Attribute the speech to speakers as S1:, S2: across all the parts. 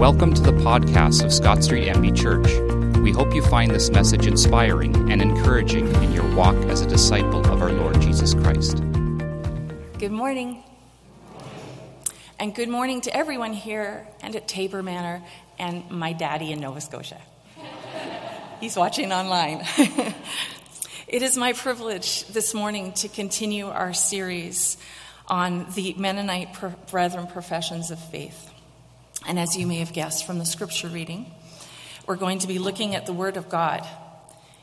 S1: Welcome to the podcast of Scott Street MB Church. We hope you find this message inspiring and encouraging in your walk as a disciple of our Lord Jesus Christ.
S2: Good morning. And good morning to everyone here and at Tabor Manor and my daddy in Nova Scotia. He's watching online. it is my privilege this morning to continue our series on the Mennonite Brethren professions of faith. And as you may have guessed from the scripture reading, we're going to be looking at the Word of God.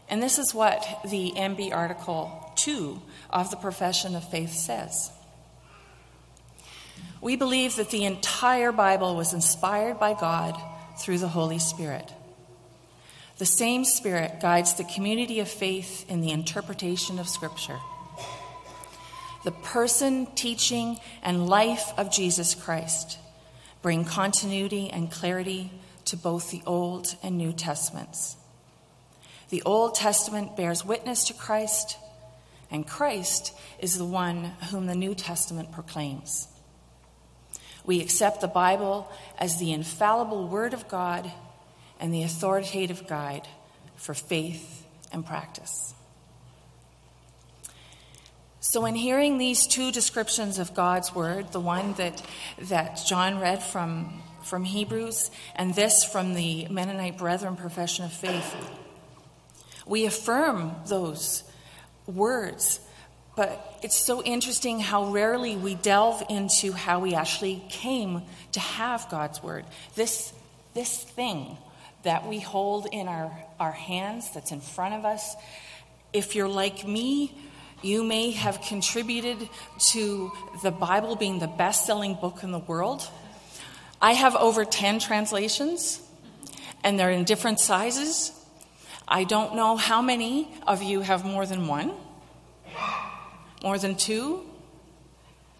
S2: And this is what the MB Article 2 of the Profession of Faith says. We believe that the entire Bible was inspired by God through the Holy Spirit. The same Spirit guides the community of faith in the interpretation of Scripture. The person, teaching, and life of Jesus Christ bring continuity and clarity to both the Old and New Testaments. The Old Testament bears witness to Christ, and Christ is the one whom the New Testament proclaims. We accept the Bible as the infallible Word of God and the authoritative guide for faith and practice. So, in hearing these two descriptions of God's word, the one that, that John read from, from Hebrews and this from the Mennonite Brethren Profession of Faith, we affirm those words. But it's so interesting how rarely we delve into how we actually came to have God's word. This, this thing that we hold in our, our hands that's in front of us. If you're like me, you may have contributed to the Bible being the best selling book in the world. I have over 10 translations, and they're in different sizes. I don't know how many of you have more than one, more than two,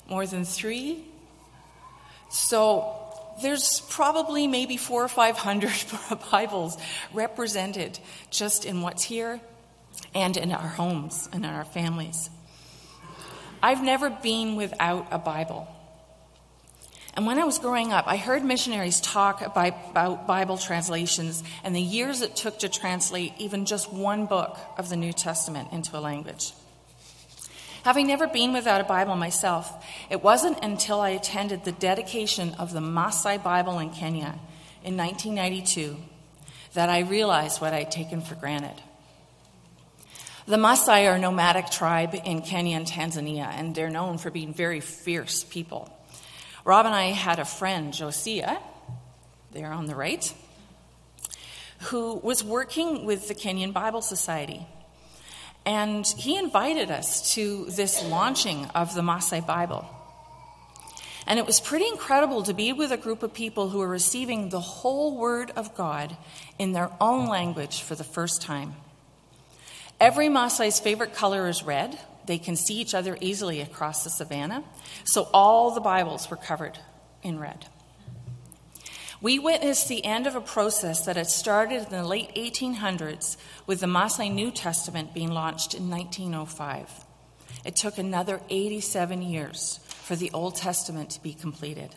S2: more than three. So there's probably maybe four or five hundred Bibles represented just in what's here and in our homes and in our families. I've never been without a Bible. And when I was growing up, I heard missionaries talk about Bible translations and the years it took to translate even just one book of the New Testament into a language. Having never been without a Bible myself, it wasn't until I attended the dedication of the Maasai Bible in Kenya in 1992 that I realized what I'd taken for granted. The Maasai are a nomadic tribe in Kenya and Tanzania, and they're known for being very fierce people. Rob and I had a friend, Josiah, there on the right, who was working with the Kenyan Bible Society. And he invited us to this launching of the Maasai Bible. And it was pretty incredible to be with a group of people who were receiving the whole Word of God in their own language for the first time. Every Maasai's favorite color is red. They can see each other easily across the savannah. So all the Bibles were covered in red. We witnessed the end of a process that had started in the late 1800s with the Maasai New Testament being launched in 1905. It took another 87 years for the Old Testament to be completed.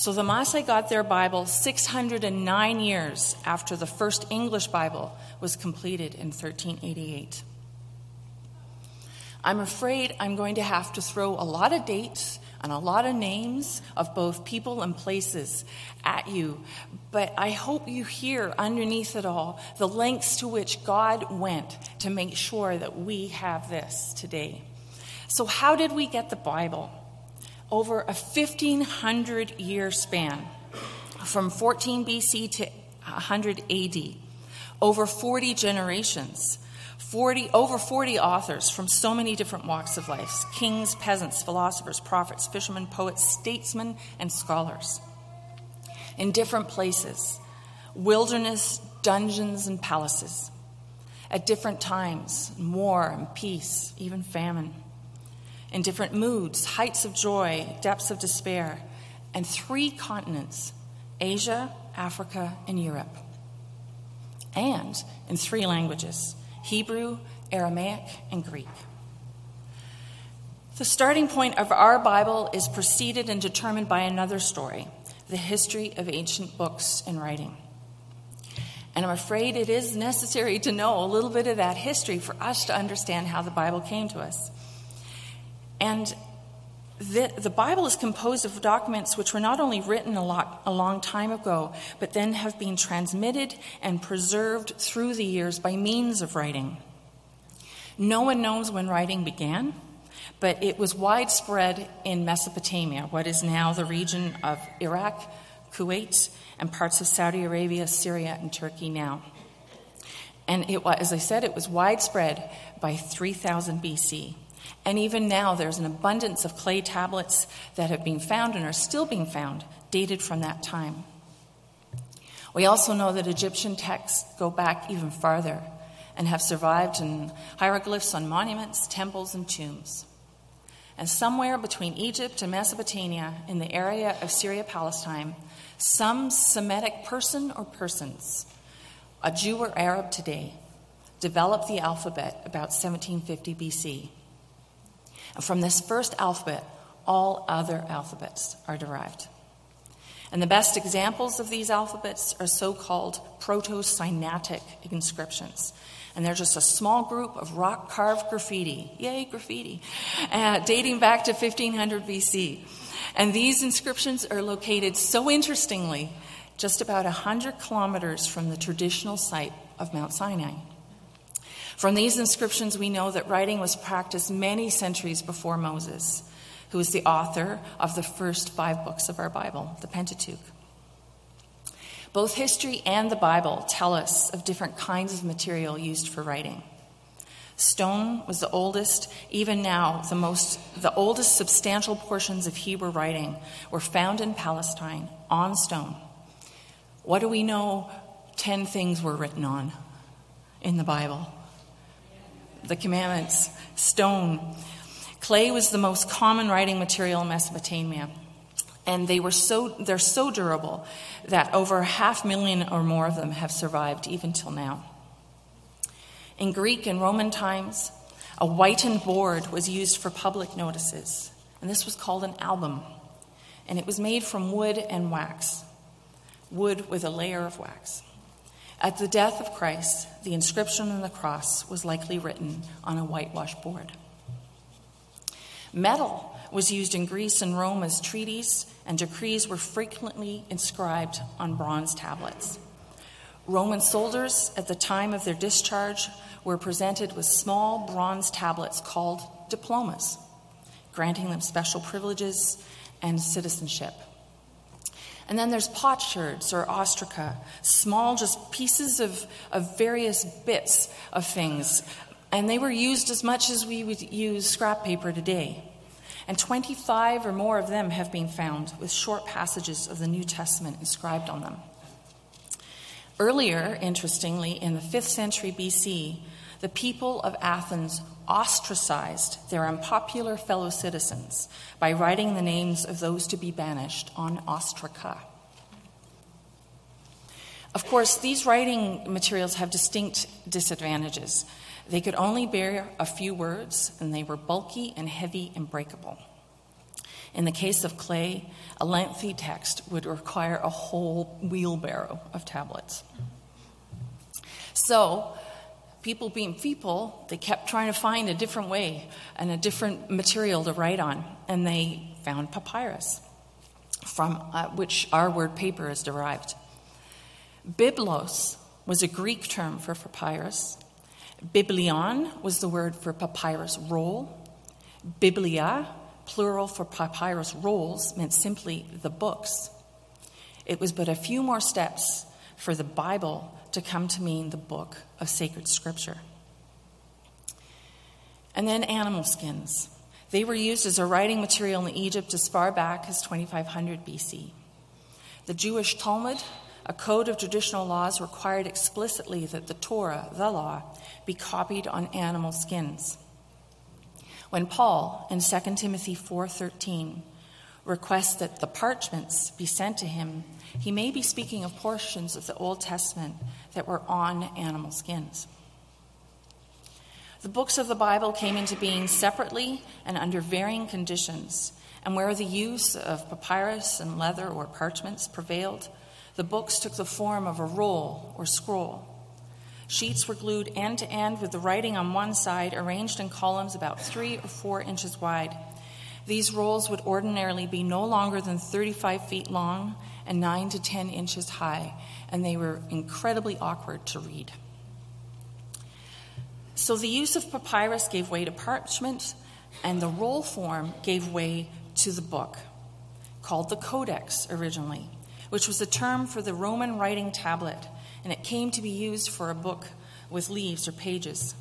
S2: So the Maasai got their Bible 609 years after the first English Bible was completed in 1388. I'm afraid I'm going to have to throw a lot of dates and a lot of names of both people and places at you, but I hope you hear underneath it all the lengths to which God went to make sure that we have this today. So, how did we get the Bible? Over a 1500 year span from 14 BC to 100 AD, over 40 generations, 40, over 40 authors from so many different walks of life kings, peasants, philosophers, prophets, fishermen, poets, statesmen, and scholars. In different places, wilderness, dungeons, and palaces. At different times, war and peace, even famine in different moods, heights of joy, depths of despair, and three continents Asia, Africa, and Europe. And in three languages Hebrew, Aramaic, and Greek. The starting point of our Bible is preceded and determined by another story the history of ancient books and writing. And I'm afraid it is necessary to know a little bit of that history for us to understand how the Bible came to us. And the, the Bible is composed of documents which were not only written a, lot, a long time ago, but then have been transmitted and preserved through the years by means of writing. No one knows when writing began, but it was widespread in Mesopotamia, what is now the region of Iraq, Kuwait, and parts of Saudi Arabia, Syria, and Turkey now. And it, as I said, it was widespread by 3000 BC. And even now, there's an abundance of clay tablets that have been found and are still being found, dated from that time. We also know that Egyptian texts go back even farther and have survived in hieroglyphs on monuments, temples, and tombs. And somewhere between Egypt and Mesopotamia, in the area of Syria Palestine, some Semitic person or persons, a Jew or Arab today, developed the alphabet about 1750 BC. And from this first alphabet, all other alphabets are derived. And the best examples of these alphabets are so called Proto Sinaitic inscriptions. And they're just a small group of rock carved graffiti, yay, graffiti, uh, dating back to 1500 BC. And these inscriptions are located so interestingly just about 100 kilometers from the traditional site of Mount Sinai. From these inscriptions, we know that writing was practiced many centuries before Moses, who is the author of the first five books of our Bible, the Pentateuch. Both history and the Bible tell us of different kinds of material used for writing. Stone was the oldest, even now, the most the oldest substantial portions of Hebrew writing were found in Palestine on stone. What do we know 10 things were written on in the Bible? The commandments, stone. Clay was the most common writing material in Mesopotamia. And they were so, they're so durable that over half million or more of them have survived even till now. In Greek and Roman times, a whitened board was used for public notices, and this was called an album. And it was made from wood and wax, wood with a layer of wax. At the death of Christ, the inscription on the cross was likely written on a whitewashed board. Metal was used in Greece and Rome as treaties, and decrees were frequently inscribed on bronze tablets. Roman soldiers, at the time of their discharge, were presented with small bronze tablets called diplomas, granting them special privileges and citizenship. And then there's potsherds or ostraca, small just pieces of, of various bits of things. And they were used as much as we would use scrap paper today. And 25 or more of them have been found with short passages of the New Testament inscribed on them. Earlier, interestingly, in the 5th century BC, the people of Athens ostracized their unpopular fellow citizens by writing the names of those to be banished on ostraca. Of course, these writing materials have distinct disadvantages. They could only bear a few words, and they were bulky and heavy and breakable. In the case of clay, a lengthy text would require a whole wheelbarrow of tablets. So, people being people, they kept trying to find a different way and a different material to write on, and they found papyrus, from uh, which our word paper is derived. Biblos was a Greek term for papyrus. Biblion was the word for papyrus roll. Biblia, plural for papyrus rolls, meant simply the books. It was but a few more steps for the Bible to come to mean the book of sacred scripture. And then animal skins. They were used as a writing material in Egypt as far back as 2500 BC. The Jewish Talmud, a code of traditional laws, required explicitly that the Torah, the law, be copied on animal skins. When Paul in 2 Timothy 4:13 requests that the parchments be sent to him, he may be speaking of portions of the Old Testament that were on animal skins. The books of the Bible came into being separately and under varying conditions, and where the use of papyrus and leather or parchments prevailed, the books took the form of a roll or scroll. Sheets were glued end to end with the writing on one side arranged in columns about three or four inches wide. These rolls would ordinarily be no longer than 35 feet long and 9 to 10 inches high, and they were incredibly awkward to read. So the use of papyrus gave way to parchment, and the roll form gave way to the book, called the Codex originally, which was a term for the Roman writing tablet, and it came to be used for a book with leaves or pages.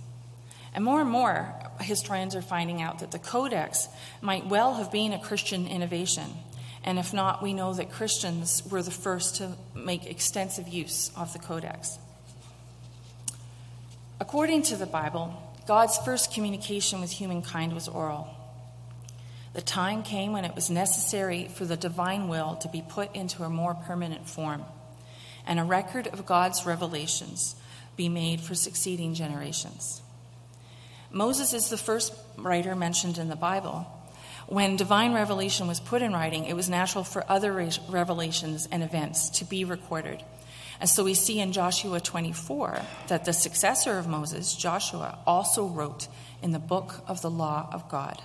S2: And more and more, historians are finding out that the Codex might well have been a Christian innovation. And if not, we know that Christians were the first to make extensive use of the Codex. According to the Bible, God's first communication with humankind was oral. The time came when it was necessary for the divine will to be put into a more permanent form, and a record of God's revelations be made for succeeding generations. Moses is the first writer mentioned in the Bible. When divine revelation was put in writing, it was natural for other revelations and events to be recorded. And so we see in Joshua 24 that the successor of Moses, Joshua, also wrote in the book of the law of God.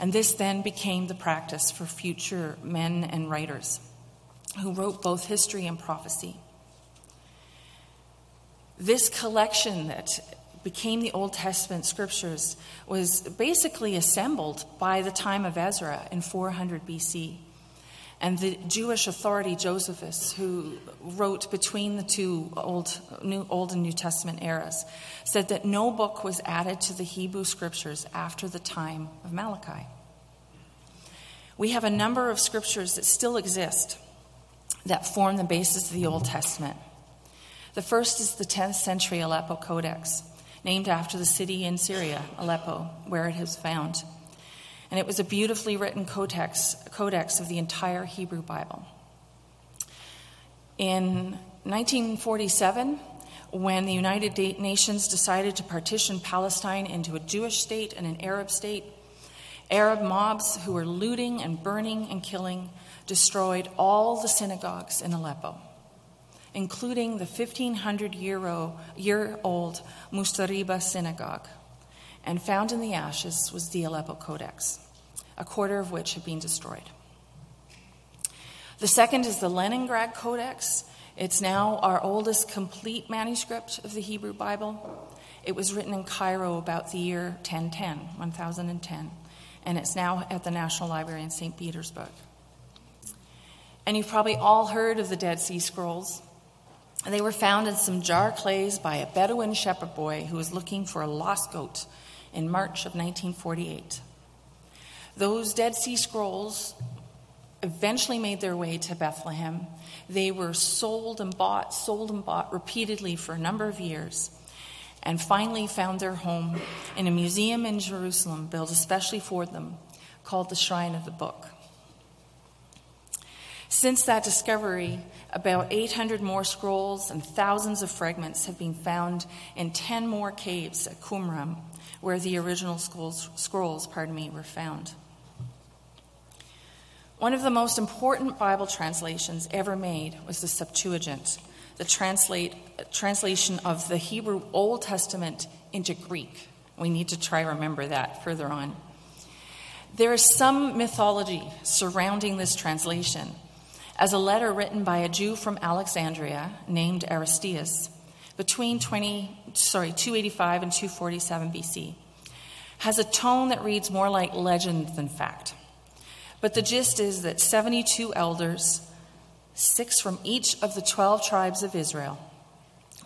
S2: And this then became the practice for future men and writers who wrote both history and prophecy. This collection that became the Old Testament scriptures was basically assembled by the time of Ezra in 400 BC. And the Jewish authority Josephus, who wrote between the two Old, New, Old and New Testament eras, said that no book was added to the Hebrew scriptures after the time of Malachi. We have a number of scriptures that still exist that form the basis of the Old Testament. The first is the 10th century Aleppo Codex, named after the city in Syria, Aleppo, where it is found. And it was a beautifully written codex, codex of the entire Hebrew Bible. In 1947, when the United Nations decided to partition Palestine into a Jewish state and an Arab state, Arab mobs who were looting and burning and killing destroyed all the synagogues in Aleppo including the 1500 year old Mustariba synagogue. And found in the ashes was the Aleppo Codex, a quarter of which had been destroyed. The second is the Leningrad Codex. It's now our oldest complete manuscript of the Hebrew Bible. It was written in Cairo about the year 1010, 1010, and it's now at the National Library in St. Petersburg. And you've probably all heard of the Dead Sea Scrolls. They were found in some jar clays by a Bedouin shepherd boy who was looking for a lost goat in March of 1948. Those Dead Sea Scrolls eventually made their way to Bethlehem. They were sold and bought, sold and bought repeatedly for a number of years, and finally found their home in a museum in Jerusalem built especially for them called the Shrine of the Book. Since that discovery, about 800 more scrolls and thousands of fragments have been found in 10 more caves at Qumran, where the original scrolls, scrolls pardon me, were found. One of the most important Bible translations ever made was the Septuagint, the translate, translation of the Hebrew Old Testament into Greek. We need to try to remember that further on. There is some mythology surrounding this translation as a letter written by a Jew from Alexandria named Aristeas between 20, sorry, 285 and 247 BC has a tone that reads more like legend than fact. But the gist is that 72 elders, six from each of the 12 tribes of Israel,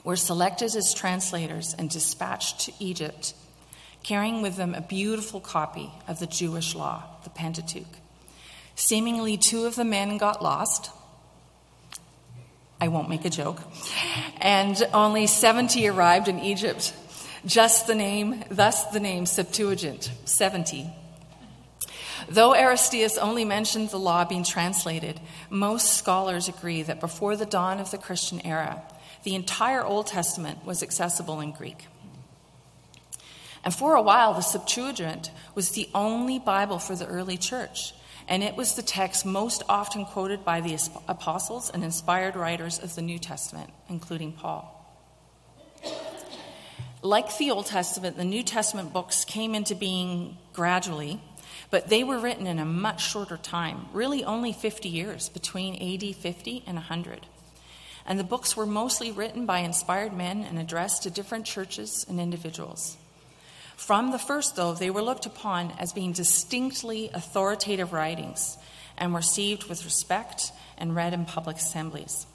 S2: were selected as translators and dispatched to Egypt, carrying with them a beautiful copy of the Jewish law, the Pentateuch. Seemingly, two of the men got lost. I won't make a joke. And only 70 arrived in Egypt. Just the name, thus the name Septuagint, 70. Though Aristeas only mentioned the law being translated, most scholars agree that before the dawn of the Christian era, the entire Old Testament was accessible in Greek. And for a while, the Septuagint was the only Bible for the early church, and it was the text most often quoted by the apostles and inspired writers of the New Testament, including Paul. Like the Old Testament, the New Testament books came into being gradually, but they were written in a much shorter time, really only 50 years, between AD 50 and 100. And the books were mostly written by inspired men and addressed to different churches and individuals. From the first, though, they were looked upon as being distinctly authoritative writings and were received with respect and read in public assemblies.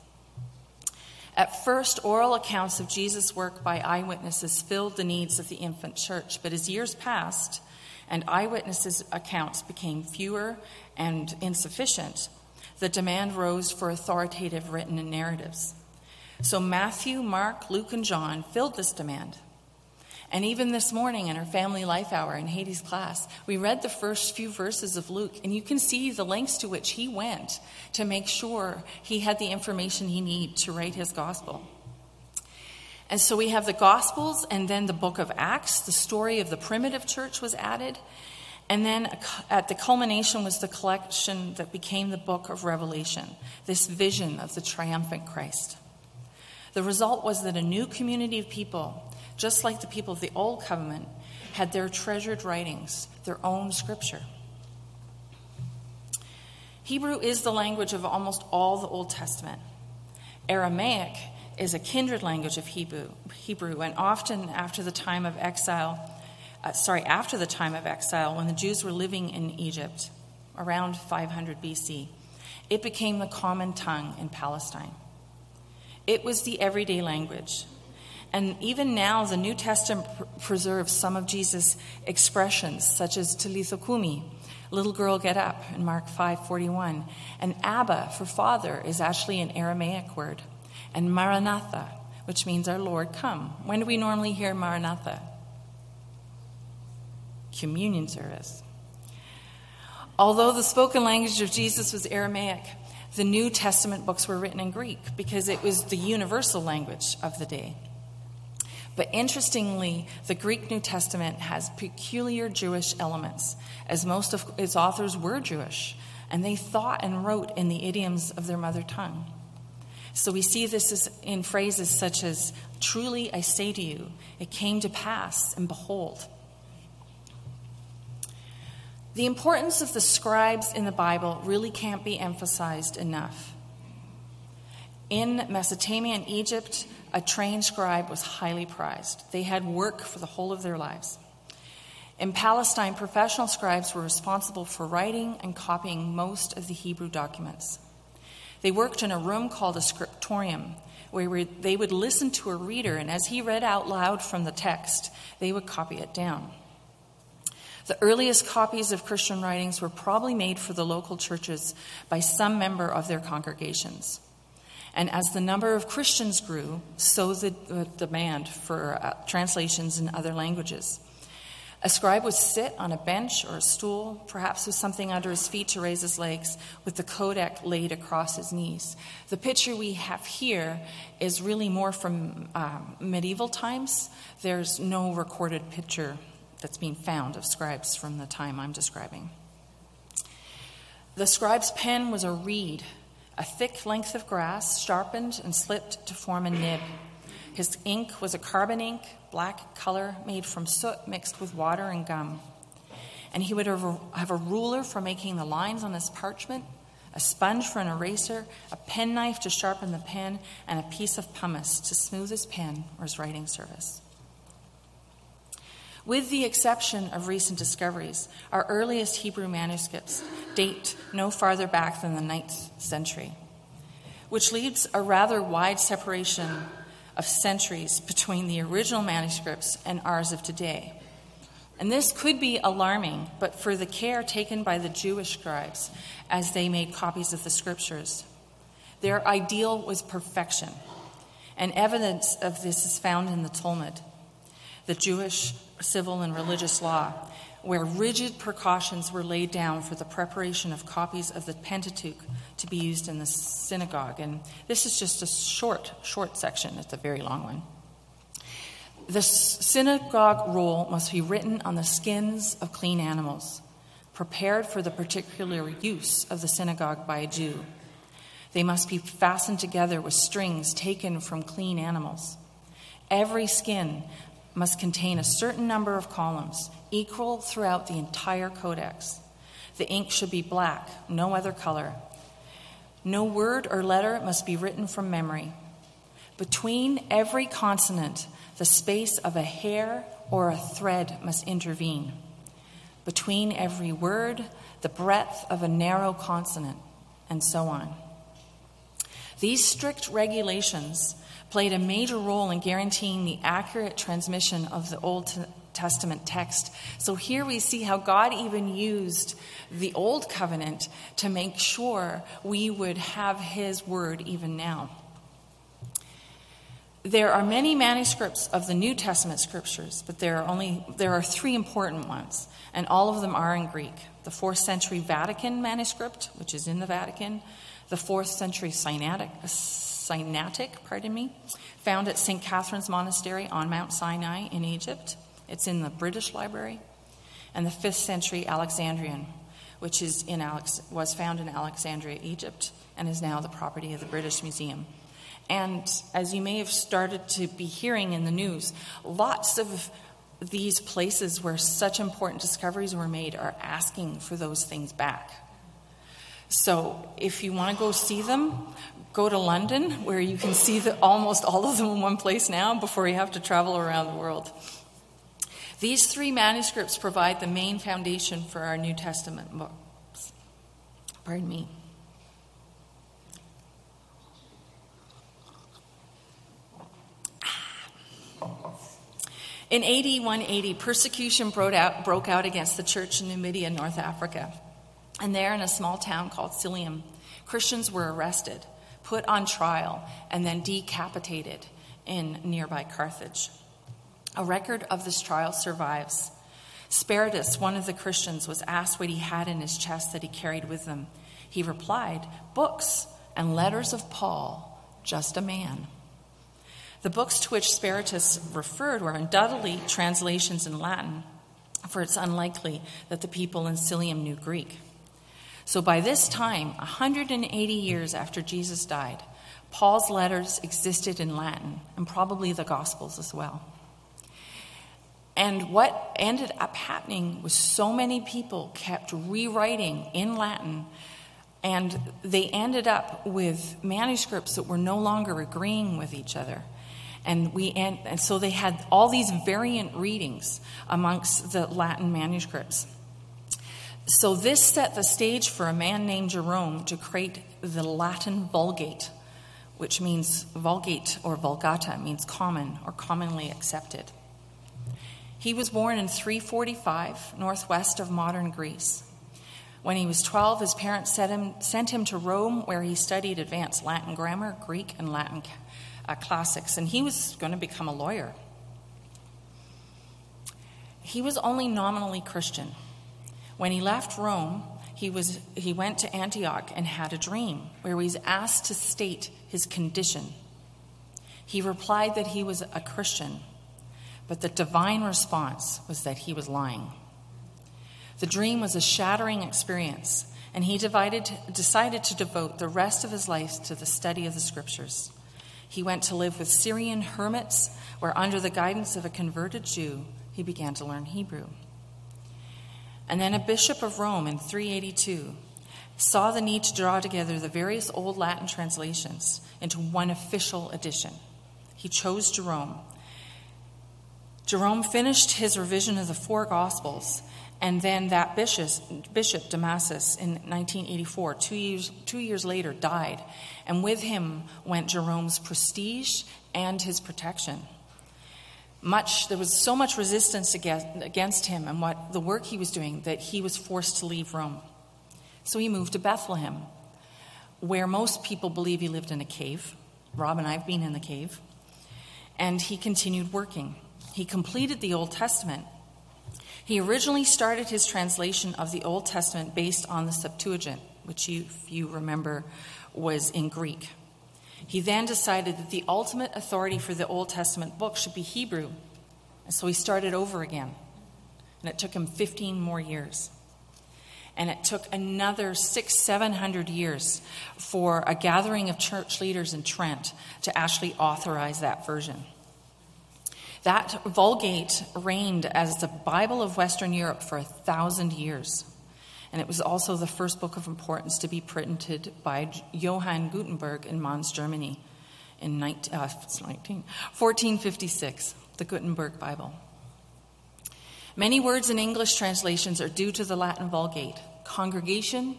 S2: At first, oral accounts of Jesus' work by eyewitnesses filled the needs of the infant church, but as years passed and eyewitnesses' accounts became fewer and insufficient, the demand rose for authoritative written narratives. So Matthew, Mark, Luke, and John filled this demand. And even this morning in our family life hour in Hades' class, we read the first few verses of Luke, and you can see the lengths to which he went to make sure he had the information he needed to write his gospel. And so we have the Gospels and then the book of Acts. The story of the primitive church was added. And then at the culmination was the collection that became the book of Revelation, this vision of the triumphant Christ. The result was that a new community of people just like the people of the Old Covenant had their treasured writings, their own scripture. Hebrew is the language of almost all the Old Testament. Aramaic is a kindred language of Hebrew, Hebrew and often after the time of exile, uh, sorry, after the time of exile, when the Jews were living in Egypt, around 500 BC, it became the common tongue in Palestine. It was the everyday language, and even now, the New Testament pr- preserves some of Jesus' expressions, such as Talitha Kumi, little girl get up, in Mark 5:41. And Abba, for father, is actually an Aramaic word. And Maranatha, which means our Lord come. When do we normally hear Maranatha? Communion service. Although the spoken language of Jesus was Aramaic, the New Testament books were written in Greek because it was the universal language of the day. But interestingly, the Greek New Testament has peculiar Jewish elements, as most of its authors were Jewish, and they thought and wrote in the idioms of their mother tongue. So we see this in phrases such as, Truly I say to you, it came to pass, and behold. The importance of the scribes in the Bible really can't be emphasized enough. In Mesopotamia and Egypt, a trained scribe was highly prized. They had work for the whole of their lives. In Palestine, professional scribes were responsible for writing and copying most of the Hebrew documents. They worked in a room called a scriptorium, where they would listen to a reader, and as he read out loud from the text, they would copy it down. The earliest copies of Christian writings were probably made for the local churches by some member of their congregations. And as the number of Christians grew, so the, demand for uh, translations in other languages. A scribe would sit on a bench or a stool, perhaps with something under his feet to raise his legs, with the Codex laid across his knees. The picture we have here is really more from um, medieval times. There's no recorded picture that's being found of scribes from the time I'm describing. The scribe's pen was a reed a thick length of grass, sharpened and slipped to form a nib. His ink was a carbon ink, black color, made from soot mixed with water and gum. And he would have a ruler for making the lines on his parchment, a sponge for an eraser, a penknife to sharpen the pen, and a piece of pumice to smooth his pen or his writing surface. With the exception of recent discoveries, our earliest Hebrew manuscripts date no farther back than the 9th century, which leaves a rather wide separation of centuries between the original manuscripts and ours of today. And this could be alarming, but for the care taken by the Jewish scribes as they made copies of the scriptures. Their ideal was perfection, and evidence of this is found in the Talmud, the Jewish civil and religious law, where rigid precautions were laid down for the preparation of copies of the Pentateuch to be used in the synagogue. And this is just a short, short section, it's a very long one. The synagogue roll must be written on the skins of clean animals, prepared for the particular use of the synagogue by a Jew. They must be fastened together with strings taken from clean animals. Every skin must contain a certain number of columns, equal throughout the entire codex. The ink should be black, no other color. No word or letter must be written from memory. Between every consonant, the space of a hair or a thread must intervene. Between every word, the breadth of a narrow consonant, and so on. These strict regulations played a major role in guaranteeing the accurate transmission of the Old Testament text. So here we see how God even used the Old Covenant to make sure we would have His word even now. There are many manuscripts of the New Testament scriptures, but there are only there are three important ones, and all of them are in Greek. The 4th century Vatican manuscript, which is in the Vatican, the 4th century Sinaitic, Sinaitic, pardon me, found at St. Catherine's Monastery on Mount Sinai in Egypt. It's in the British Library, and the 5th century Alexandrian, which is in Alex, was found in Alexandria, Egypt, and is now the property of the British Museum. And as you may have started to be hearing in the news, lots of these places where such important discoveries were made are asking for those things back. So if you want to go see them, go to London, where you can see the, almost all of them in one place now before you have to travel around the world. These three manuscripts provide the main foundation for our New Testament books. Pardon me. In AD 180, persecution broke out, broke out against the church in Numidia, North Africa. And there, in a small town called Silium, Christians were arrested, put on trial, and then decapitated in nearby Carthage. A record of this trial survives. Spiritus, one of the Christians, was asked what he had in his chest that he carried with him. He replied, Books and letters of Paul, just a man. The books to which Spiritus referred were undoubtedly translations in Latin, for it's unlikely that the people in Scillium knew Greek. So by this time, 180 years after Jesus died, Paul's letters existed in Latin, and probably the Gospels as well. And what ended up happening was so many people kept rewriting in Latin, and they ended up with manuscripts that were no longer agreeing with each other and we and, and so they had all these variant readings amongst the Latin manuscripts. So this set the stage for a man named Jerome to create the Latin Vulgate, which means Vulgate or Vulgata means common or commonly accepted. He was born in 345, northwest of modern Greece. When he was 12, his parents sent him, sent him to Rome, where he studied advanced Latin grammar, Greek, and Latin uh, classics, and he was going to become a lawyer. He was only nominally Christian. When he left Rome, he, was, he went to Antioch and had a dream where he was asked to state his condition. He replied that he was a Christian, but the divine response was that he was lying. The dream was a shattering experience, and he divided, decided to devote the rest of his life to the study of the scriptures. He went to live with Syrian hermits, where, under the guidance of a converted Jew, he began to learn Hebrew. And then a bishop of Rome in 382 saw the need to draw together the various old Latin translations into one official edition. He chose Jerome. Jerome finished his revision of the four Gospels and then that bishop, Bishop Damasus in 1984, two years, two years later, died. And with him went Jerome's prestige and his protection. Much, there was so much resistance against him and what the work he was doing that he was forced to leave Rome. So he moved to Bethlehem, where most people believe he lived in a cave. Rob and I have been in the cave. And he continued working. He completed the Old Testament he originally started his translation of the Old Testament based on the Septuagint, which, you, if you remember, was in Greek. He then decided that the ultimate authority for the Old Testament book should be Hebrew, And so he started over again. And it took him 15 more years. And it took another six, seven hundred years for a gathering of church leaders in Trent to actually authorize that version. That Vulgate reigned as the Bible of Western Europe for a thousand years. And it was also the first book of importance to be printed by Johann Gutenberg in Mons, Germany in 19, uh, 19, 1456, the Gutenberg Bible. Many words in English translations are due to the Latin Vulgate. Congregation,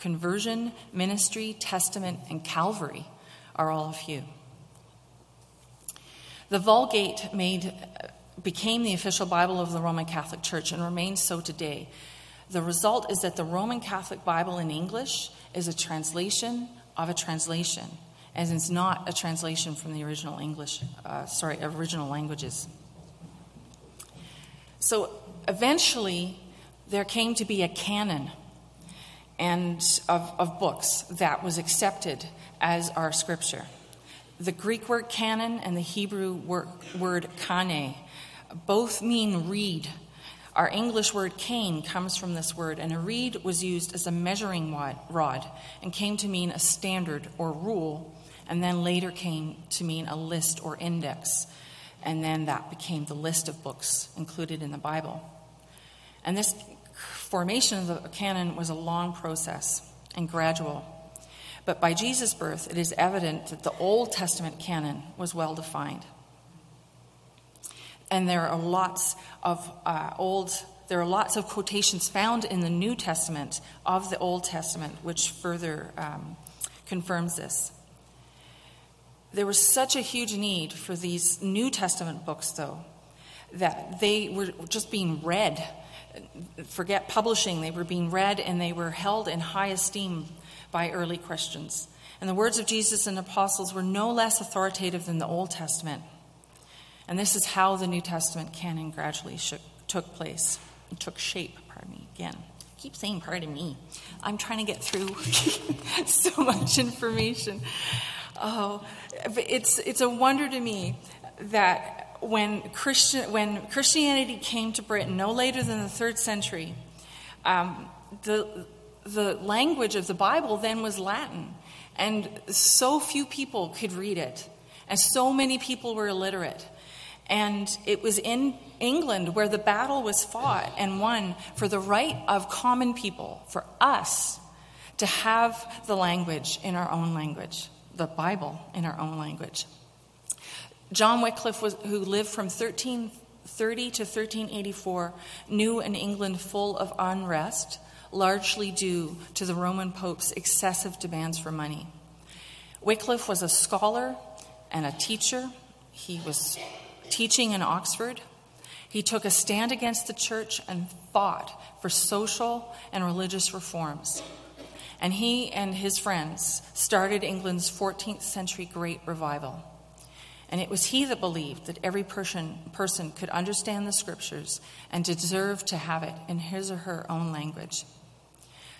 S2: conversion, ministry, testament, and Calvary are all a few. The Vulgate made, became the official Bible of the Roman Catholic Church and remains so today. The result is that the Roman Catholic Bible in English is a translation of a translation, as it's not a translation from the original English, uh, sorry, original languages. So eventually, there came to be a canon and of, of books that was accepted as our scripture. The Greek word canon and the Hebrew word, word kane both mean reed. Our English word cane comes from this word, and a reed was used as a measuring rod and came to mean a standard or rule, and then later came to mean a list or index. And then that became the list of books included in the Bible. And this formation of the canon was a long process and gradual. But by Jesus' birth, it is evident that the Old Testament canon was well defined. And there are lots of uh, old, there are lots of quotations found in the New Testament of the Old Testament, which further um, confirms this. There was such a huge need for these New Testament books, though, that they were just being read. Forget publishing, they were being read and they were held in high esteem by early Christians. And the words of Jesus and apostles were no less authoritative than the Old Testament. And this is how the New Testament canon gradually shook, took place, took shape, pardon me, again. I keep saying pardon me. I'm trying to get through so much information. Oh, it's, it's a wonder to me that when, Christian, when Christianity came to Britain, no later than the third century, um, the, the language of the Bible then was Latin, and so few people could read it, and so many people were illiterate. And it was in England where the battle was fought and won for the right of common people, for us, to have the language in our own language, the Bible in our own language. John Wycliffe, was, who lived from 1330 to 1384, knew an England full of unrest largely due to the Roman Pope's excessive demands for money. Wycliffe was a scholar and a teacher. He was teaching in Oxford. He took a stand against the church and fought for social and religious reforms. And he and his friends started England's 14th century Great Revival. And it was he that believed that every person, person could understand the scriptures and deserve to have it in his or her own language.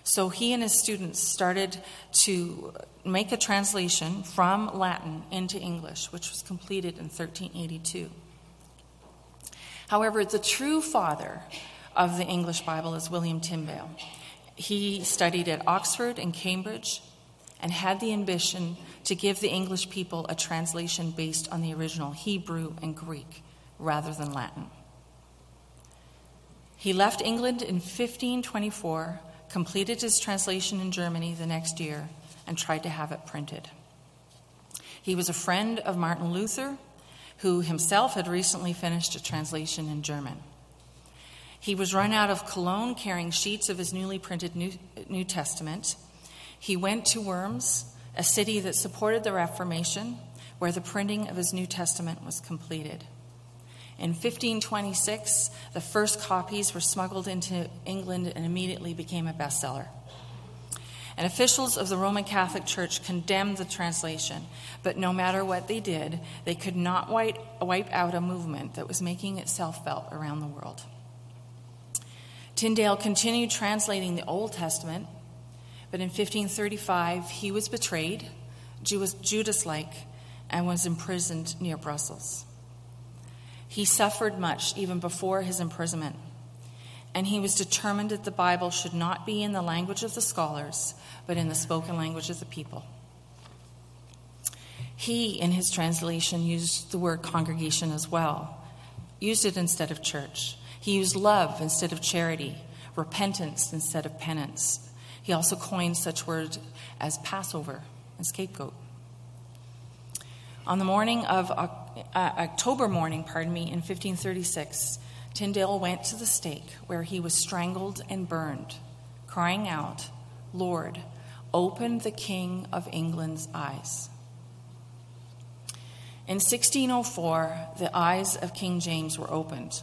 S2: So he and his students started to make a translation from Latin into English, which was completed in 1382. However, the true father of the English Bible is William Tyndale. He studied at Oxford and Cambridge and had the ambition to give the English people a translation based on the original Hebrew and Greek rather than Latin. He left England in 1524 completed his translation in Germany the next year, and tried to have it printed. He was a friend of Martin Luther, who himself had recently finished a translation in German. He was run out of Cologne carrying sheets of his newly printed New, New Testament. He went to Worms, a city that supported the Reformation, where the printing of his New Testament was completed. In 1526, the first copies were smuggled into England and immediately became a bestseller. And officials of the Roman Catholic Church condemned the translation, but no matter what they did, they could not wipe, wipe out a movement that was making itself felt around the world. Tyndale continued translating the Old Testament, but in 1535 he was betrayed, Judas like, and was imprisoned near Brussels. He suffered much even before his imprisonment, and he was determined that the Bible should not be in the language of the scholars, but in the spoken language of the people. He, in his translation, used the word congregation as well, used it instead of church. He used love instead of charity, repentance instead of penance. He also coined such words as Passover and scapegoat. On the morning of uh, October morning, pardon me, in 1536, Tyndale went to the stake where he was strangled and burned, crying out, Lord, open the King of England's eyes. In 1604, the eyes of King James were opened.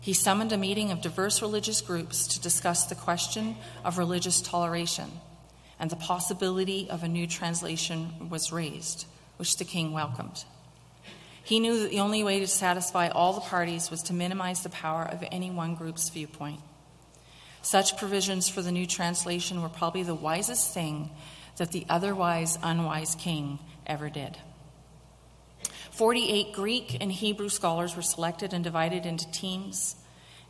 S2: He summoned a meeting of diverse religious groups to discuss the question of religious toleration, and the possibility of a new translation was raised which the king welcomed. He knew that the only way to satisfy all the parties was to minimize the power of any one group's viewpoint. Such provisions for the new translation were probably the wisest thing that the otherwise unwise king ever did. 48 Greek and Hebrew scholars were selected and divided into teams.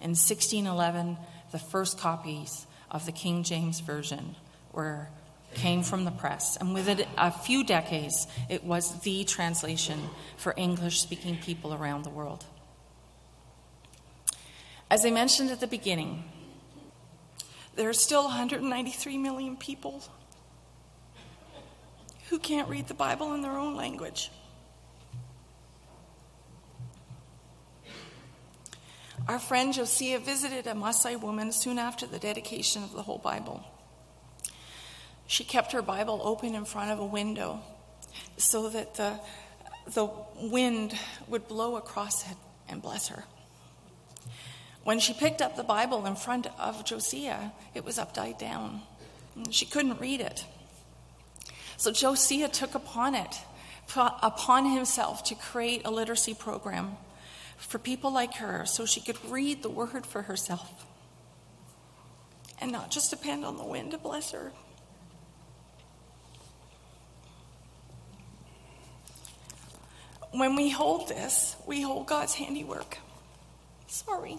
S2: In 1611, the first copies of the King James Version were came from the press, and within a few decades, it was the translation for English speaking people around the world. As I mentioned at the beginning, there are still 193 million people who can't read the Bible in their own language. Our friend Josiah visited a Maasai woman soon after the dedication of the whole Bible. She kept her Bible open in front of a window so that the, the wind would blow across it and bless her. When she picked up the Bible in front of Josiah, it was upside down. She couldn't read it. So Josiah took upon it, upon himself, to create a literacy program for people like her so she could read the word for herself and not just depend on the wind to bless her. When we hold this, we hold God's handiwork. Sorry.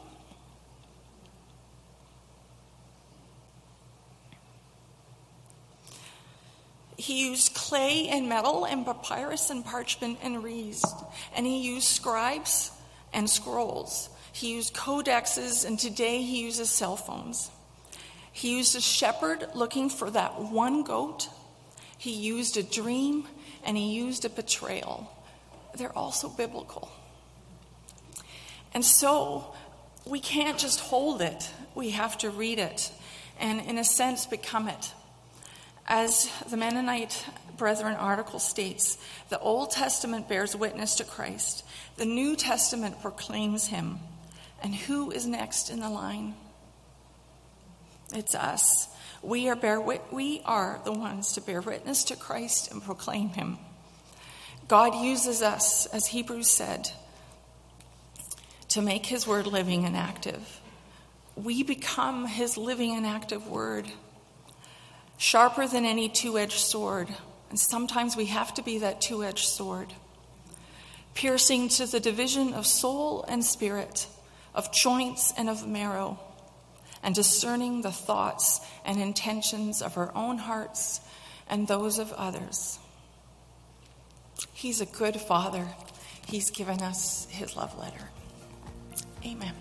S2: He used clay and metal and papyrus and parchment and reeds. And he used scribes and scrolls. He used codexes, and today he uses cell phones. He used a shepherd looking for that one goat. He used a dream, and he used a betrayal they're also biblical. And so we can't just hold it, we have to read it and, in a sense, become it. As the Mennonite Brethren article states, the Old Testament bears witness to Christ, the New Testament proclaims him. And who is next in the line? It's us. We are, bear, we are the ones to bear witness to Christ and proclaim him. God uses us, as Hebrews said, to make his word living and active. We become his living and active word, sharper than any two edged sword. And sometimes we have to be that two edged sword, piercing to the division of soul and spirit, of joints and of marrow, and discerning the thoughts and intentions of our own hearts and those of others. He's a good father. He's given us his love letter. Amen.